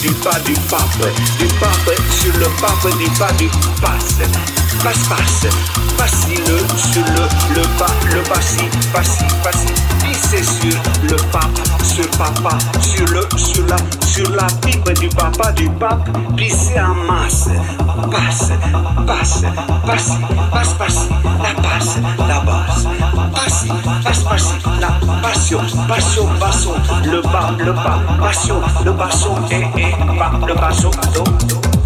du pas du pape, du pape sur le pape du pas du passe, passe, passe, passe le sur le, le pas, le passi, passi, passi, pisser sur le pape, sur papa, sur le, sur la, sur la pipe du papa du pape, pisser en masse, passe, passe, passe, passe, passe, la passe, la basse, passe, passe, passe, la passion, passion, passion, le bas, le bas, passion, le basson, et, et, pas, le basson, do.